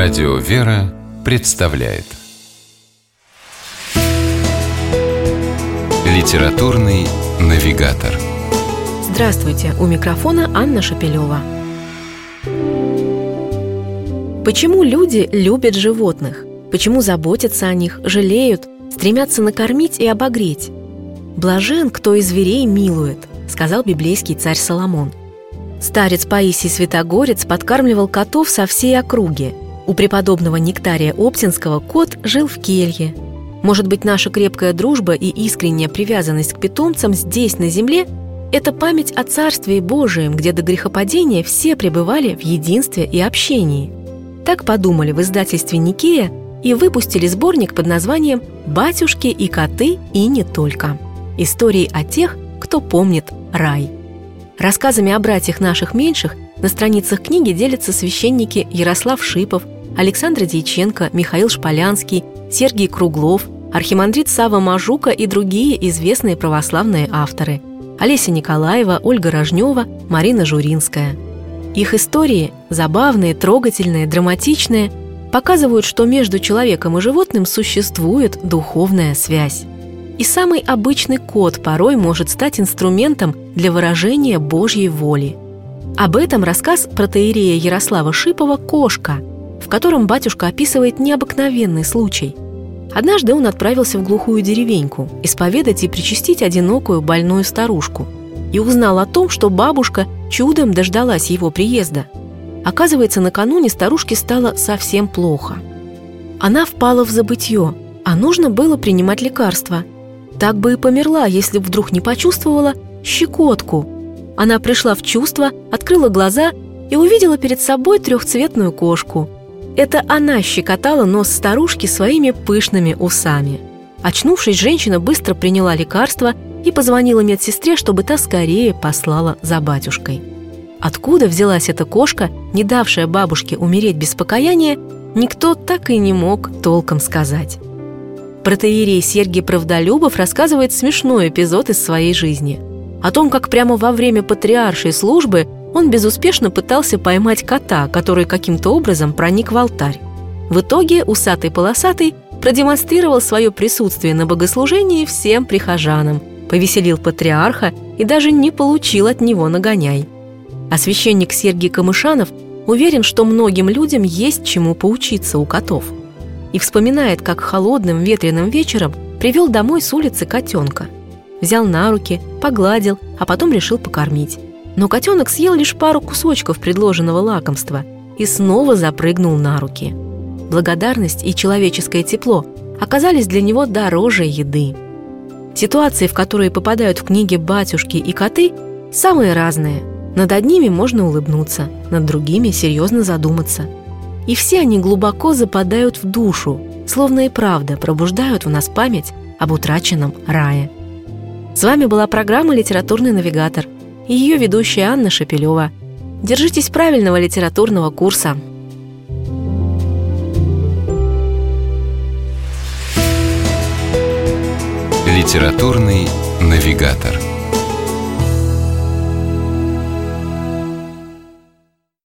Радио «Вера» представляет Литературный навигатор Здравствуйте! У микрофона Анна Шапилева. Почему люди любят животных? Почему заботятся о них, жалеют, стремятся накормить и обогреть? «Блажен, кто и зверей милует», — сказал библейский царь Соломон. Старец Паисий Святогорец подкармливал котов со всей округи. У преподобного Нектария Оптинского кот жил в келье. Может быть, наша крепкая дружба и искренняя привязанность к питомцам здесь, на земле, это память о Царстве Божием, где до грехопадения все пребывали в единстве и общении. Так подумали в издательстве «Никея» и выпустили сборник под названием «Батюшки и коты и не только». Истории о тех, кто помнит рай – Рассказами о братьях наших меньших на страницах книги делятся священники Ярослав Шипов, Александр Дьяченко, Михаил Шполянский, Сергей Круглов, архимандрит Сава Мажука и другие известные православные авторы – Олеся Николаева, Ольга Рожнева, Марина Журинская. Их истории, забавные, трогательные, драматичные, показывают, что между человеком и животным существует духовная связь. И самый обычный код порой может стать инструментом для выражения Божьей воли. Об этом рассказ протеерея Ярослава Шипова «Кошка», в котором батюшка описывает необыкновенный случай. Однажды он отправился в глухую деревеньку исповедать и причастить одинокую больную старушку и узнал о том, что бабушка чудом дождалась его приезда. Оказывается, накануне старушке стало совсем плохо. Она впала в забытье, а нужно было принимать лекарства – так бы и померла, если вдруг не почувствовала щекотку. Она пришла в чувство, открыла глаза и увидела перед собой трехцветную кошку. Это она щекотала нос старушки своими пышными усами. Очнувшись, женщина быстро приняла лекарство и позвонила медсестре, чтобы та скорее послала за батюшкой. Откуда взялась эта кошка, не давшая бабушке умереть без покаяния, никто так и не мог толком сказать. Протеерей Сергий Правдолюбов рассказывает смешной эпизод из своей жизни. О том, как прямо во время патриаршей службы он безуспешно пытался поймать кота, который каким-то образом проник в алтарь. В итоге усатый-полосатый продемонстрировал свое присутствие на богослужении всем прихожанам, повеселил патриарха и даже не получил от него нагоняй. А священник Сергий Камышанов уверен, что многим людям есть чему поучиться у котов – и вспоминает, как холодным ветреным вечером привел домой с улицы котенка. Взял на руки, погладил, а потом решил покормить. Но котенок съел лишь пару кусочков предложенного лакомства и снова запрыгнул на руки. Благодарность и человеческое тепло оказались для него дороже еды. Ситуации, в которые попадают в книге «Батюшки» и «Коты», самые разные. Над одними можно улыбнуться, над другими серьезно задуматься – и все они глубоко западают в душу, словно и правда пробуждают в нас память об утраченном рае. С вами была программа «Литературный навигатор» и ее ведущая Анна Шапилева. Держитесь правильного литературного курса. «Литературный навигатор»